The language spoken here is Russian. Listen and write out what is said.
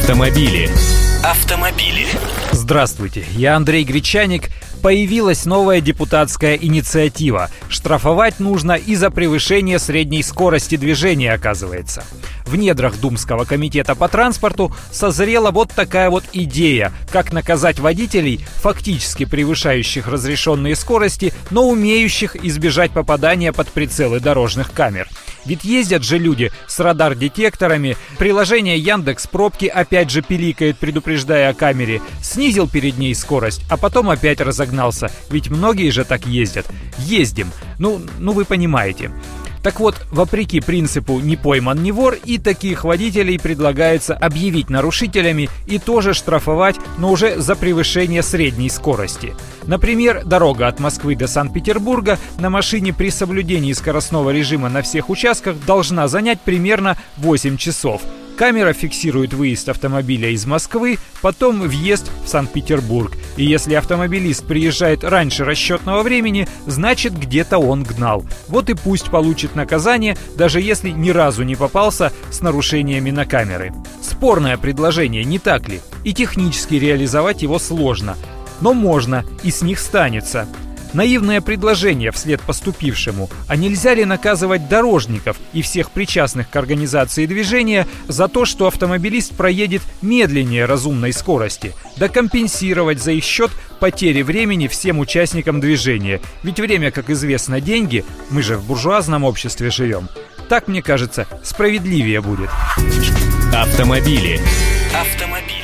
Автомобили. Автомобили. Здравствуйте, я Андрей Гречаник. Появилась новая депутатская инициатива. Штрафовать нужно и за превышение средней скорости движения, оказывается. В недрах Думского комитета по транспорту созрела вот такая вот идея, как наказать водителей, фактически превышающих разрешенные скорости, но умеющих избежать попадания под прицелы дорожных камер. Ведь ездят же люди с радар-детекторами, приложение Яндекс Пробки опять же пиликает, предупреждая о камере, снизил перед ней скорость, а потом опять разогнался, ведь многие же так ездят. Ездим. Ну, ну вы понимаете. Так вот, вопреки принципу «не пойман, не вор» и таких водителей предлагается объявить нарушителями и тоже штрафовать, но уже за превышение средней скорости. Например, дорога от Москвы до Санкт-Петербурга на машине при соблюдении скоростного режима на всех участках должна занять примерно 8 часов – Камера фиксирует выезд автомобиля из Москвы, потом въезд в Санкт-Петербург. И если автомобилист приезжает раньше расчетного времени, значит где-то он гнал. Вот и пусть получит наказание, даже если ни разу не попался с нарушениями на камеры. Спорное предложение, не так ли? И технически реализовать его сложно. Но можно, и с них станется. Наивное предложение вслед поступившему, а нельзя ли наказывать дорожников и всех причастных к организации движения за то, что автомобилист проедет медленнее разумной скорости, да компенсировать за их счет потери времени всем участникам движения. Ведь время, как известно, деньги, мы же в буржуазном обществе живем. Так, мне кажется, справедливее будет. Автомобили. Автомобили.